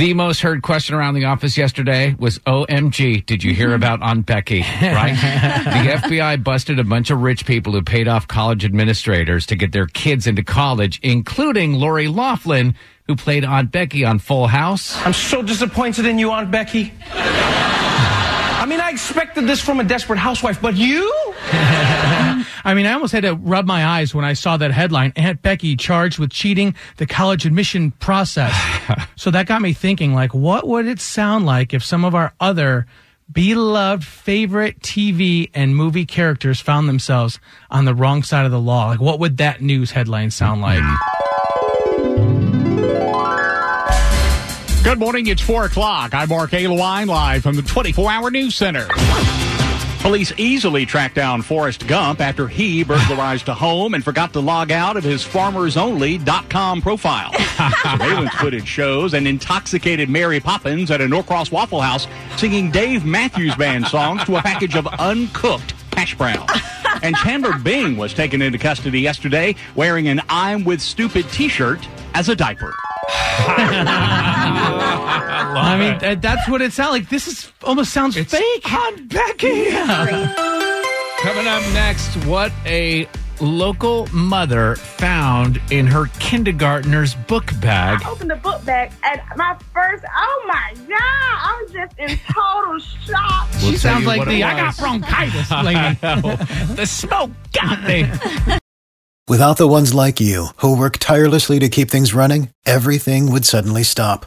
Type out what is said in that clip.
The most heard question around the office yesterday was OMG, did you hear mm-hmm. about Aunt Becky? Right? the FBI busted a bunch of rich people who paid off college administrators to get their kids into college, including Lori Loughlin, who played Aunt Becky on Full House. I'm so disappointed in you, Aunt Becky. I mean, I expected this from a desperate housewife, but you? I mean, I almost had to rub my eyes when I saw that headline Aunt Becky charged with cheating the college admission process. so that got me thinking, like, what would it sound like if some of our other beloved favorite TV and movie characters found themselves on the wrong side of the law? Like, what would that news headline sound like? Good morning. It's 4 o'clock. I'm Mark Alewine live from the 24 hour news center. Police easily tracked down Forrest Gump after he burglarized a home and forgot to log out of his farmersonly.com profile. Surveillance footage shows an intoxicated Mary Poppins at a Norcross Waffle House singing Dave Matthews Band songs to a package of uncooked hash brown. And Chandler Bing was taken into custody yesterday wearing an I'm with stupid t-shirt as a diaper. I mean, th- uh, that's what it sounds like. This is almost sounds fake. Aunt Becky! Coming up next, what a local mother found in her kindergartner's book bag. I opened the book bag and my first, oh my God, I was just in total shock. We'll she sounds like what the it I got bronchitis lady. the smoke got me. Without the ones like you, who work tirelessly to keep things running, everything would suddenly stop.